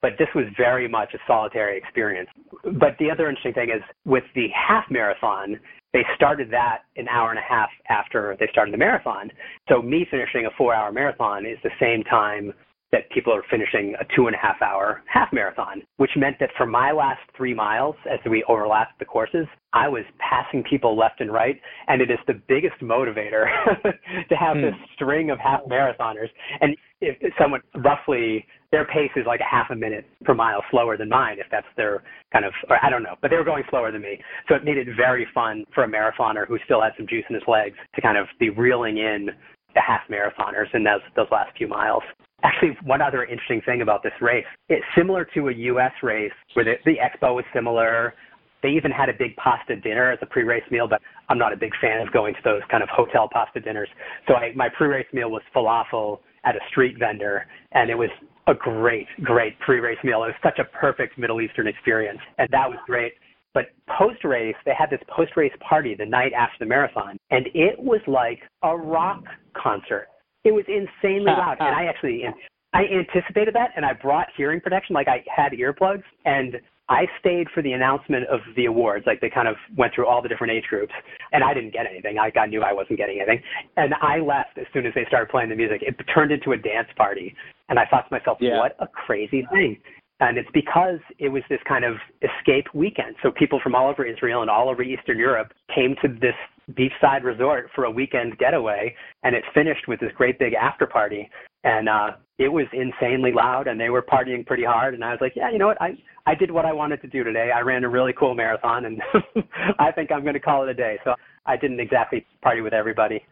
But this was very much a solitary experience. But the other interesting thing is with the half marathon, they started that an hour and a half after they started the marathon. So me finishing a four hour marathon is the same time that people are finishing a two and a half hour half marathon, which meant that for my last three miles, as we overlapped the courses, I was passing people left and right. And it is the biggest motivator to have this hmm. string of half marathoners. And if if someone roughly, their pace is like a half a minute per mile slower than mine, if that's their kind of, or I don't know, but they were going slower than me. So it made it very fun for a marathoner who still had some juice in his legs to kind of be reeling in the half marathoners in those those last few miles. Actually, one other interesting thing about this race, it's similar to a U.S. race where the, the expo was similar. They even had a big pasta dinner as a pre-race meal, but I'm not a big fan of going to those kind of hotel pasta dinners. So I, my pre-race meal was falafel at a street vendor, and it was a great, great pre-race meal. It was such a perfect Middle Eastern experience, and that was great. But post race, they had this post race party the night after the marathon, and it was like a rock concert. It was insanely loud, and I actually I anticipated that, and I brought hearing protection. Like I had earplugs, and I stayed for the announcement of the awards. Like they kind of went through all the different age groups, and I didn't get anything. I, I knew I wasn't getting anything, and I left as soon as they started playing the music. It turned into a dance party, and I thought to myself, Yeah. "What a crazy thing!" And it's because it was this kind of escape weekend. So people from all over Israel and all over Eastern Europe came to this beachside resort for a weekend getaway, and it finished with this great big after party. And uh, it was insanely loud, and they were partying pretty hard. And I was like, yeah, you know what? I I did what I wanted to do today. I ran a really cool marathon, and I think I'm going to call it a day. So I didn't exactly party with everybody.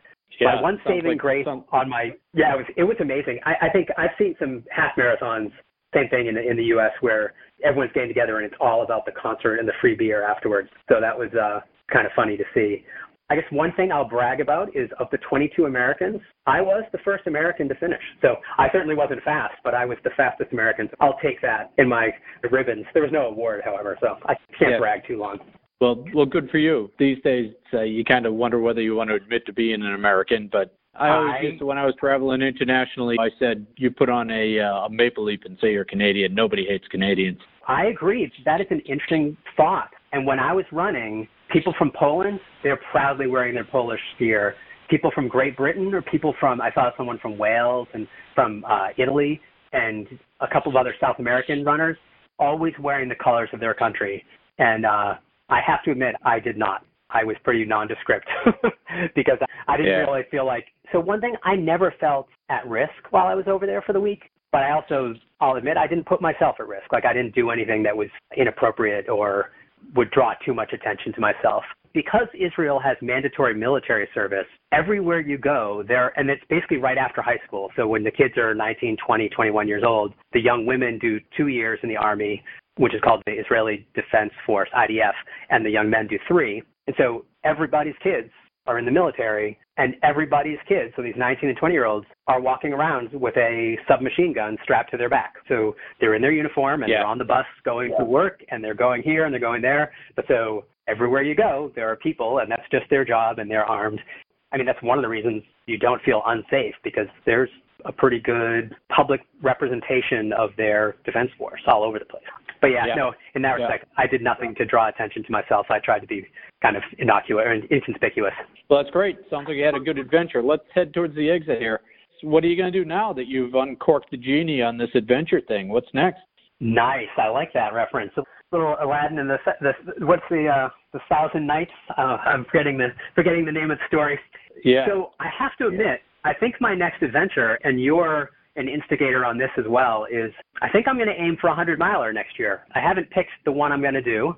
Yeah, my one saving like grace some- on my yeah, it was it was amazing. I, I think I've seen some half marathons, same thing in the in the U.S. where everyone's getting together and it's all about the concert and the free beer afterwards. So that was uh, kind of funny to see. I guess one thing I'll brag about is of the 22 Americans, I was the first American to finish. So I certainly wasn't fast, but I was the fastest American. So I'll take that in my ribbons. There was no award, however, so I can't Yeah. brag too long. Well, well, good for you. These days, uh, you kind of wonder whether you want to admit to being an American. But I always I- used to, when I was traveling internationally, I said you put on a, uh, a maple leaf and say you're Canadian. Nobody hates Canadians. I agree. That is an interesting thought. And when I was running, people from Poland, they're proudly wearing their Polish gear. People from Great Britain or people from, I saw someone from Wales and from uh, Italy and a couple of other South American runners, always wearing the colors of their country. And uh, I have to admit, I did not. I was pretty nondescript because I didn't Yeah. really feel like. So one thing, I never felt at risk while I was over there for the week. But I also, I'll admit, I didn't put myself at risk. Like I didn't do anything that was inappropriate or would draw too much attention to myself. Because Israel has mandatory military service, everywhere you go, there, and it's basically right after high school. So when the kids are 19, 20, 21 years old, the young women do two years in the army, which is called the Israeli Defense Force, IDF, and the young men do three. And so everybody's kids are in the military, and everybody's kids, so these 19 and 20 year olds, are walking around with a submachine gun strapped to their back. So they're in their uniform and Yeah. they're on the bus going to work, and they're going here and they're going there. But so everywhere you go, there are people, and that's just their job, and they're armed. I mean, that's one of the reasons you don't feel unsafe because there's a pretty good public representation of their defense force all over the place. But yeah, Yeah. no, in that Yeah. respect, I did nothing to draw attention to myself. I tried to be kind of innocuous or inconspicuous. Well, that's great. Sounds like you had a good adventure. Let's head towards the exit here. So what are you going to do now that you've uncorked the genie on this adventure thing? What's next? Nice. I like that reference. A little Aladdin and the, the what's the uh, the Thousand Nights? Uh, I'm forgetting the forgetting the name of the story. Yeah. So I have to admit, I think my next adventure, and you're an instigator on this as well, is I think I'm going to aim for a hundred miler next year. I haven't picked the one I'm going to do,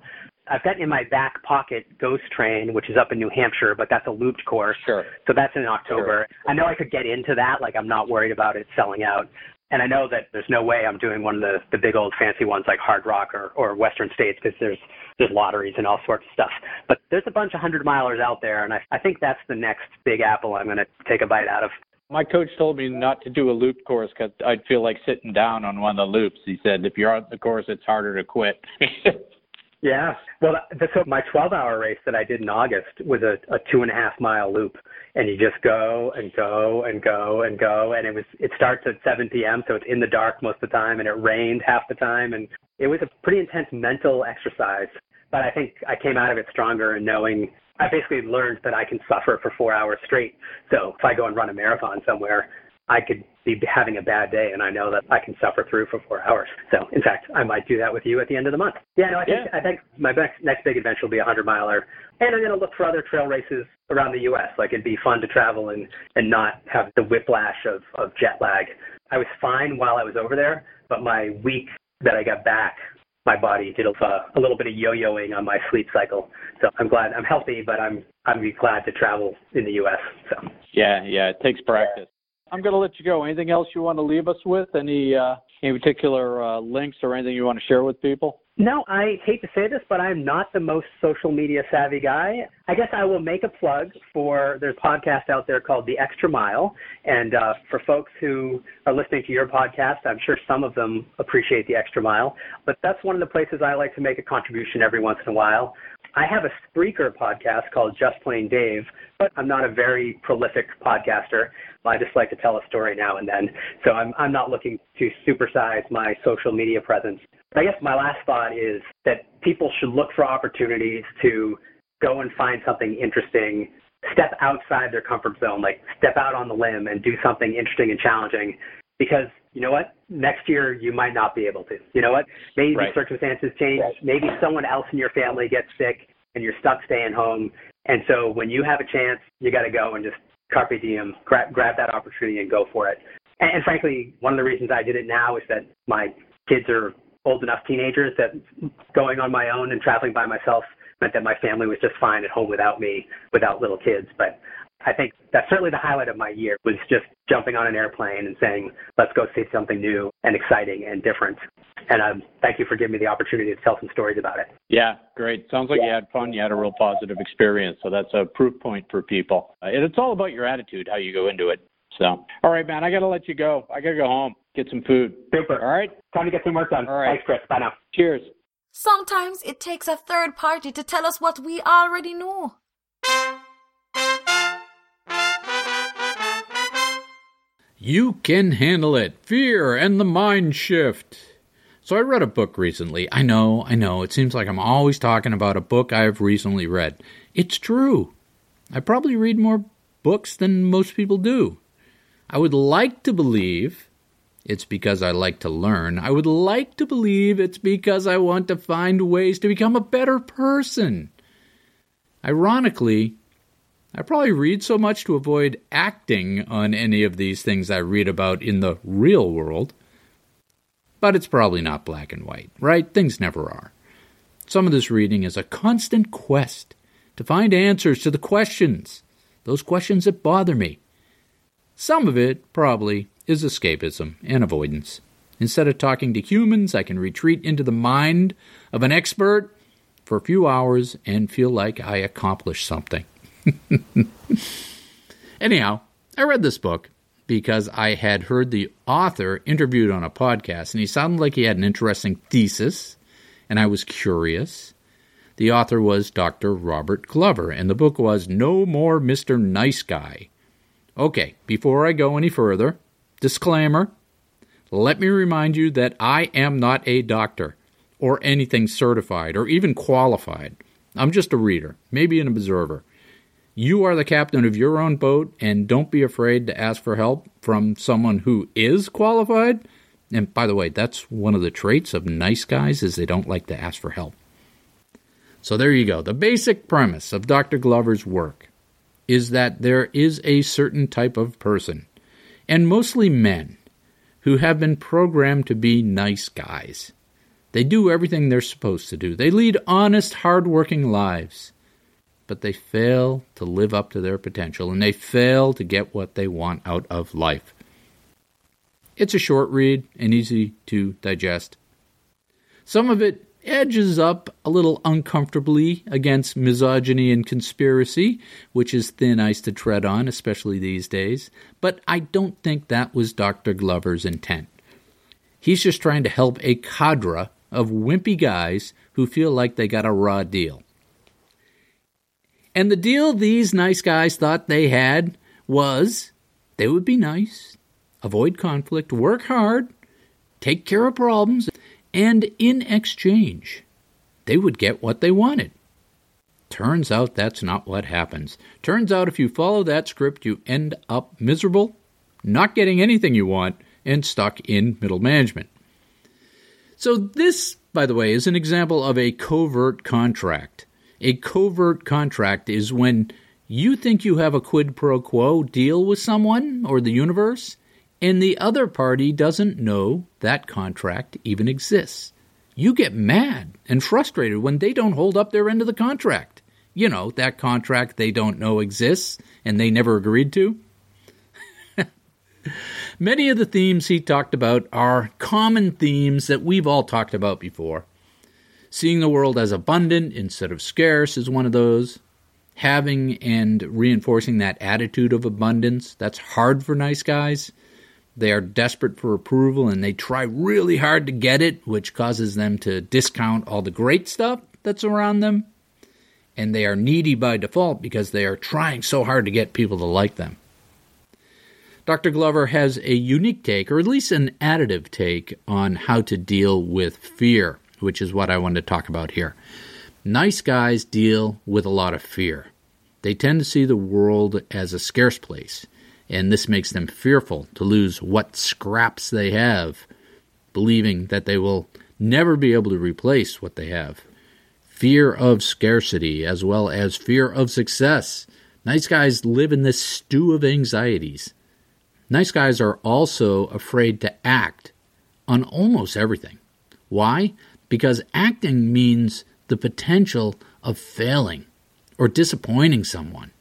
I've got in my back pocket Ghost Train, which is up in New Hampshire, but that's a looped course. Sure. So that's in October. I know I could get into that. Like I'm not worried about it selling out. And I know that there's no way I'm doing one of the, the big old fancy ones like Hard Rock or, or Western States because there's there's lotteries and all sorts of stuff. But there's a bunch of hundred milers out there, and I, I think that's the next big apple I'm going to take a bite out of. My coach told me not to do a loop course because I'd feel like sitting down on one of the loops. He said if you're on the course, it's harder to quit. Yeah. Well, so my 12 hour race that I did in August was a, a two and a half mile loop. And you just go and go and go and go. And it was, it starts at 7 p.m. So it's in the dark most of the time and it rained half the time. And it was a pretty intense mental exercise. But I think I came out of it stronger and knowing I basically learned that I can suffer for four hours straight. So if I go and run a marathon somewhere, I could be having a bad day and I know that I can suffer through for four hours. So in fact, I might do that with you at the end of the month. Yeah, no, I think, Yeah. I think my next, next big adventure will be a hundred miler and I'm going to look for other trail races around the U.S. Like it'd be fun to travel and, and not have the whiplash of, of jet lag. I was fine while I was over there, but my week that I got back, my body did a, a little bit of yo-yoing on my sleep cycle. So I'm glad I'm healthy, but I'm I'm glad to travel in the U.S. So yeah, yeah, it takes practice. I'm going to let you go. Anything else you want to leave us with? Any uh, any particular uh, links or anything you want to share with people? No, I hate to say this, but I'm not the most social media savvy guy. I guess I will make a plug for there's a podcast out there called The Extra Mile. And uh, for folks who are listening to your podcast, I'm sure some of them appreciate The Extra Mile. But that's one of the places I like to make a contribution every once in a while. I have a Spreaker podcast called Just Plain Dave, but I'm not a very prolific podcaster. I just like to tell a story now and then. So I'm, I'm not looking to supersize my social media presence. I guess my last thought is that people should look for opportunities to go and find something interesting, step outside their comfort zone, like step out on the limb and do something interesting and challenging. Because you know what? Next year you might not be able to. You know what? Maybe Right. circumstances change. Maybe someone else in your family gets sick and you're stuck staying home. And so when you have a chance, you got to go and just carpe diem, grab, grab that opportunity and go for it. And, and frankly, one of the reasons I did it now is that my kids are old enough teenagers that going on my own and traveling by myself meant that my family was just fine at home without me, without little kids. But I think that's certainly the highlight of my year was just jumping on an airplane and saying, let's go see something new and exciting and different. And um, thank you for giving me the opportunity to tell some stories about it. Yeah, great. Sounds like you had fun. You had a real positive experience. So that's a proof point for people. Uh, and it's all about your attitude, how you go into it. So, all right, man, I got to let you go. I got to go home, get some food. Super. All right. Time to get some work done. All right. Thanks, Chris. Bye now. Cheers. Sometimes it takes a third party to tell us what we already know. You can handle it. Fear and the mind shift. So I read a book recently. I know, I know, it seems like I'm always talking about a book I have recently read. It's true. I probably read more books than most people do. I would like to believe it's because I like to learn. I would like to believe it's because I want to find ways to become a better person. Ironically, I probably read so much to avoid acting on any of these things I read about in the real world. But it's probably not black and white, right? Things never are. Some of this reading is a constant quest to find answers to the questions, those questions that bother me. Some of it, probably, is escapism and avoidance. Instead of talking to humans, I can retreat into the mind of an expert for a few hours and feel like I accomplished something. Anyhow, I read this book because I had heard the author interviewed on a podcast, and he sounded like he had an interesting thesis, and I was curious. The author was Dr. Robert Glover, and the book was No More Mr. Nice Guy. Okay, before I go any further, disclaimer let me remind you that I am not a doctor or anything certified or even qualified. I'm just a reader, maybe an observer. You are the captain of your own boat, and don't be afraid to ask for help from someone who is qualified. And by the way, that's one of the traits of nice guys is they don't like to ask for help. So there you go. The basic premise of Dr. Glover's work is that there is a certain type of person, and mostly men, who have been programmed to be nice guys. They do everything they're supposed to do. They lead honest, hard-working lives. But they fail to live up to their potential and they fail to get what they want out of life. It's a short read and easy to digest. Some of it edges up a little uncomfortably against misogyny and conspiracy, which is thin ice to tread on, especially these days, but I don't think that was Dr. Glover's intent. He's just trying to help a cadre of wimpy guys who feel like they got a raw deal. And the deal these nice guys thought they had was they would be nice, avoid conflict, work hard, take care of problems, and in exchange, they would get what they wanted. Turns out that's not what happens. Turns out if you follow that script, you end up miserable, not getting anything you want, and stuck in middle management. So, this, by the way, is an example of a covert contract. A covert contract is when you think you have a quid pro quo deal with someone or the universe, and the other party doesn't know that contract even exists. You get mad and frustrated when they don't hold up their end of the contract. You know, that contract they don't know exists and they never agreed to. Many of the themes he talked about are common themes that we've all talked about before. Seeing the world as abundant instead of scarce is one of those. Having and reinforcing that attitude of abundance, that's hard for nice guys. They are desperate for approval and they try really hard to get it, which causes them to discount all the great stuff that's around them. And they are needy by default because they are trying so hard to get people to like them. Dr. Glover has a unique take, or at least an additive take, on how to deal with fear, which is what I want to talk about here. Nice guys deal with a lot of fear. They tend to see the world as a scarce place and this makes them fearful to lose what scraps they have, believing that they will never be able to replace what they have. Fear of scarcity as well as fear of success. Nice guys live in this stew of anxieties. Nice guys are also afraid to act on almost everything. Why? Because acting means the potential of failing or disappointing someone.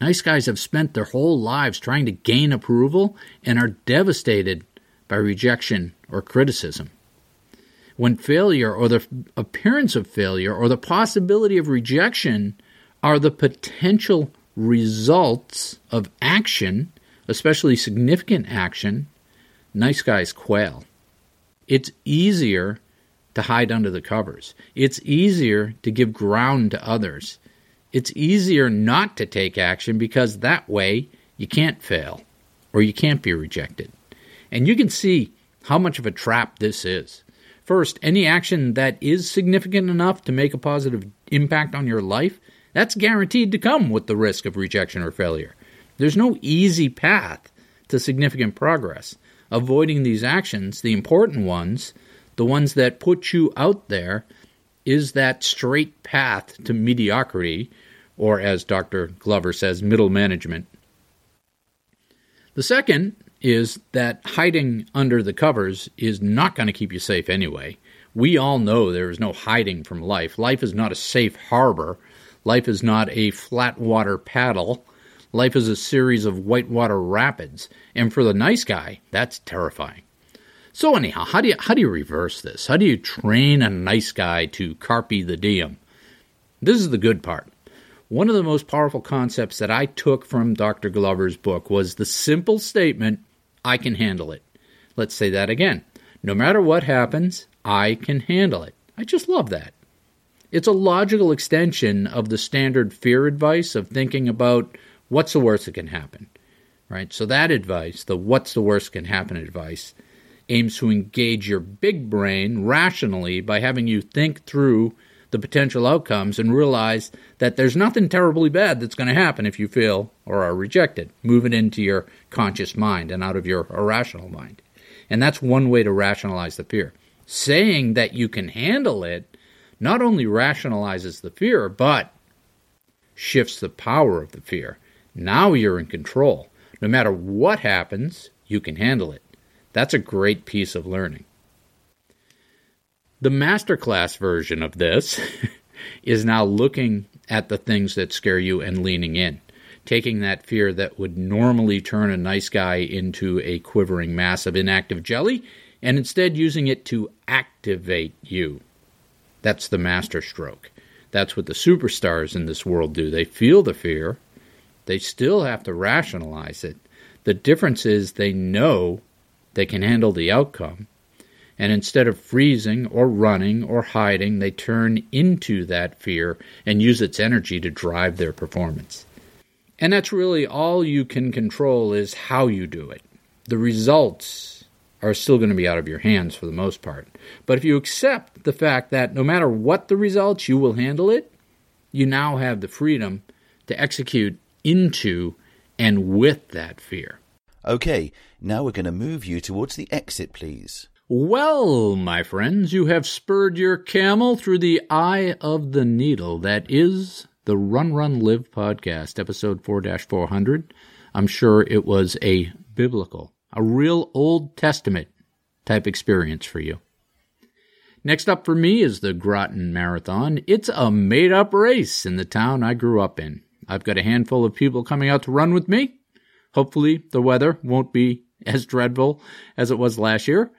Nice guys have spent their whole lives trying to gain approval and are devastated by rejection or criticism. When failure or the appearance of failure or the possibility of rejection are the potential results of action, especially significant action, nice guys quail. It's easier to hide under the covers. It's easier to give ground to others it's easier not to take action because that way you can't fail or you can't be rejected. And you can see how much of a trap this is. First, any action that is significant enough to make a positive impact on your life, that's guaranteed to come with the risk of rejection or failure. There's no easy path to significant progress. Avoiding these actions, the important ones, the ones that put you out there, is that straight path to mediocrity, or as Dr. Glover says, middle management. The second is that hiding under the covers is not going to keep you safe anyway. We all know there is no hiding from life. Life is not a safe harbor. Life is not a flat water paddle. Life is a series of whitewater rapids. And for the nice guy, that's terrifying. So anyhow, how do you how do you reverse this? How do you train a nice guy to carpe the diem? This is the good part. One of the most powerful concepts that I took from Dr. Glover's book was the simple statement, I can handle it. Let's say that again. No matter what happens, I can handle it. I just love that. It's a logical extension of the standard fear advice of thinking about what's the worst that can happen. Right? So that advice, the what's the worst can happen advice, aims to engage your big brain rationally by having you think through the potential outcomes and realize that there's nothing terribly bad that's going to happen if you fail or are rejected. Move it into your conscious mind and out of your irrational mind. And that's one way to rationalize the fear. Saying that you can handle it not only rationalizes the fear, but shifts the power of the fear. Now you're in control. No matter what happens, you can handle it. That's a great piece of learning. The masterclass version of this is now looking at the things that scare you and leaning in, taking that fear that would normally turn a nice guy into a quivering mass of inactive jelly and instead using it to activate you. That's the master stroke. That's what the superstars in this world do. They feel the fear, they still have to rationalize it. The difference is they know they can handle the outcome. And instead of freezing or running or hiding, they turn into that fear and use its energy to drive their performance. And that's really all you can control is how you do it. The results are still going to be out of your hands for the most part. But if you accept the fact that no matter what the results, you will handle it, you now have the freedom to execute into and with that fear. Okay, now we're going to move you towards the exit, please. Well, my friends, you have spurred your camel through the eye of the needle. That is the Run Run Live podcast, episode 4 400. I'm sure it was a biblical, a real Old Testament type experience for you. Next up for me is the Groton Marathon. It's a made up race in the town I grew up in. I've got a handful of people coming out to run with me. Hopefully, the weather won't be as dreadful as it was last year.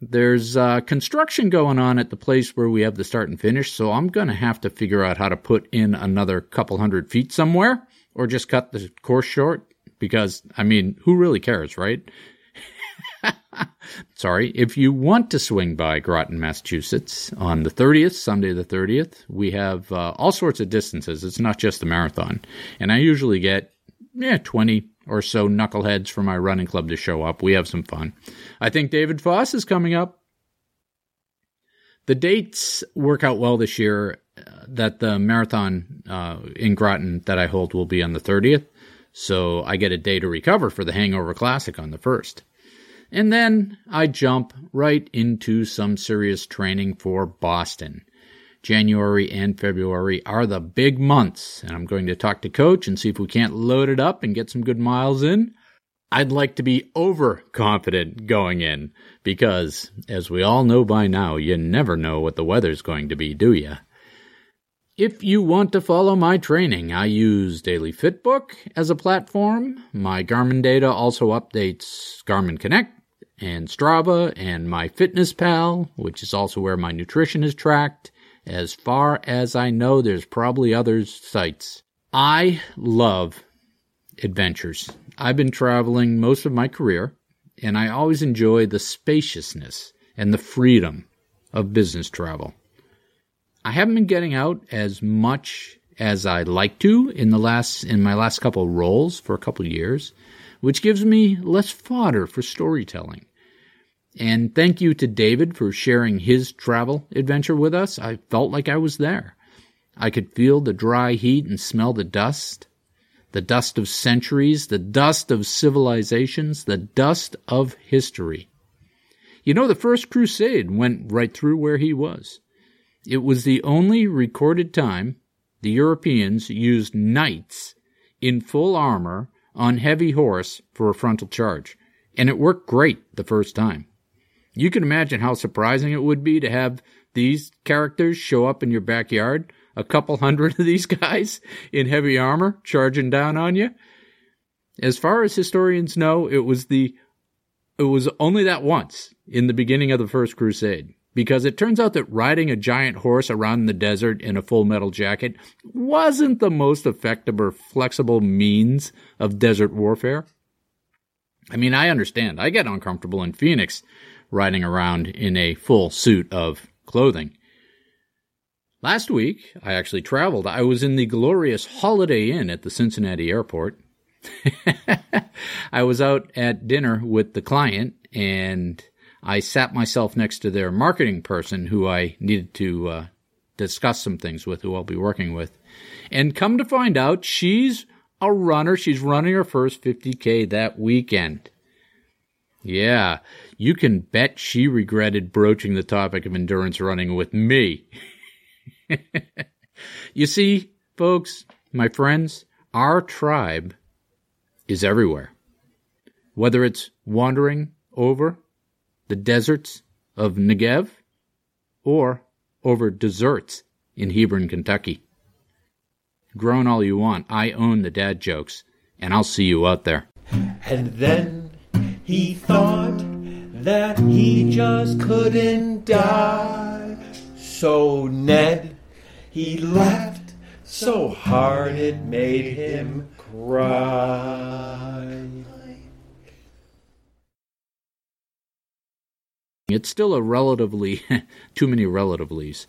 There's uh, construction going on at the place where we have the start and finish, so I'm going to have to figure out how to put in another couple hundred feet somewhere or just cut the course short because, I mean, who really cares, right? Sorry. If you want to swing by Groton, Massachusetts on the 30th, Sunday the 30th, we have uh, all sorts of distances. It's not just the marathon. And I usually get yeah, 20 or so knuckleheads from my running club to show up. We have some fun. I think David Foss is coming up. The dates work out well this year. Uh, that the marathon uh, in Groton that I hold will be on the 30th. So I get a day to recover for the Hangover Classic on the 1st. And then I jump right into some serious training for Boston. January and February are the big months, and I'm going to talk to Coach and see if we can't load it up and get some good miles in. I'd like to be overconfident going in because, as we all know by now, you never know what the weather's going to be, do you? If you want to follow my training, I use Daily Fitbook as a platform. My Garmin data also updates Garmin Connect and Strava and MyFitnessPal, which is also where my nutrition is tracked. As far as I know, there's probably other sites. I love adventures. I've been traveling most of my career, and I always enjoy the spaciousness and the freedom of business travel. I haven't been getting out as much as I'd like to in the last in my last couple roles for a couple years, which gives me less fodder for storytelling. And thank you to David for sharing his travel adventure with us. I felt like I was there. I could feel the dry heat and smell the dust, the dust of centuries, the dust of civilizations, the dust of history. You know, the first crusade went right through where he was. It was the only recorded time the Europeans used knights in full armor on heavy horse for a frontal charge, and it worked great the first time. You can imagine how surprising it would be to have these characters show up in your backyard, a couple hundred of these guys in heavy armor charging down on you. As far as historians know, it was the it was only that once in the beginning of the first crusade because it turns out that riding a giant horse around the desert in a full metal jacket wasn't the most effective or flexible means of desert warfare. I mean, I understand. I get uncomfortable in Phoenix riding around in a full suit of clothing. Last week, I actually traveled. I was in the glorious Holiday Inn at the Cincinnati airport. I was out at dinner with the client and I sat myself next to their marketing person who I needed to uh, discuss some things with, who I'll be working with. And come to find out, she's a runner. She's running her first 50K that weekend. Yeah, you can bet she regretted broaching the topic of endurance running with me. you see, folks, my friends, our tribe is everywhere. Whether it's wandering over the deserts of Negev or over desserts in Hebron, Kentucky. Groan all you want. I own the dad jokes, and I'll see you out there. And then he thought that he just couldn't die. So Ned, he laughed so hard it made him cry. It's still a relatively, too many relatively's.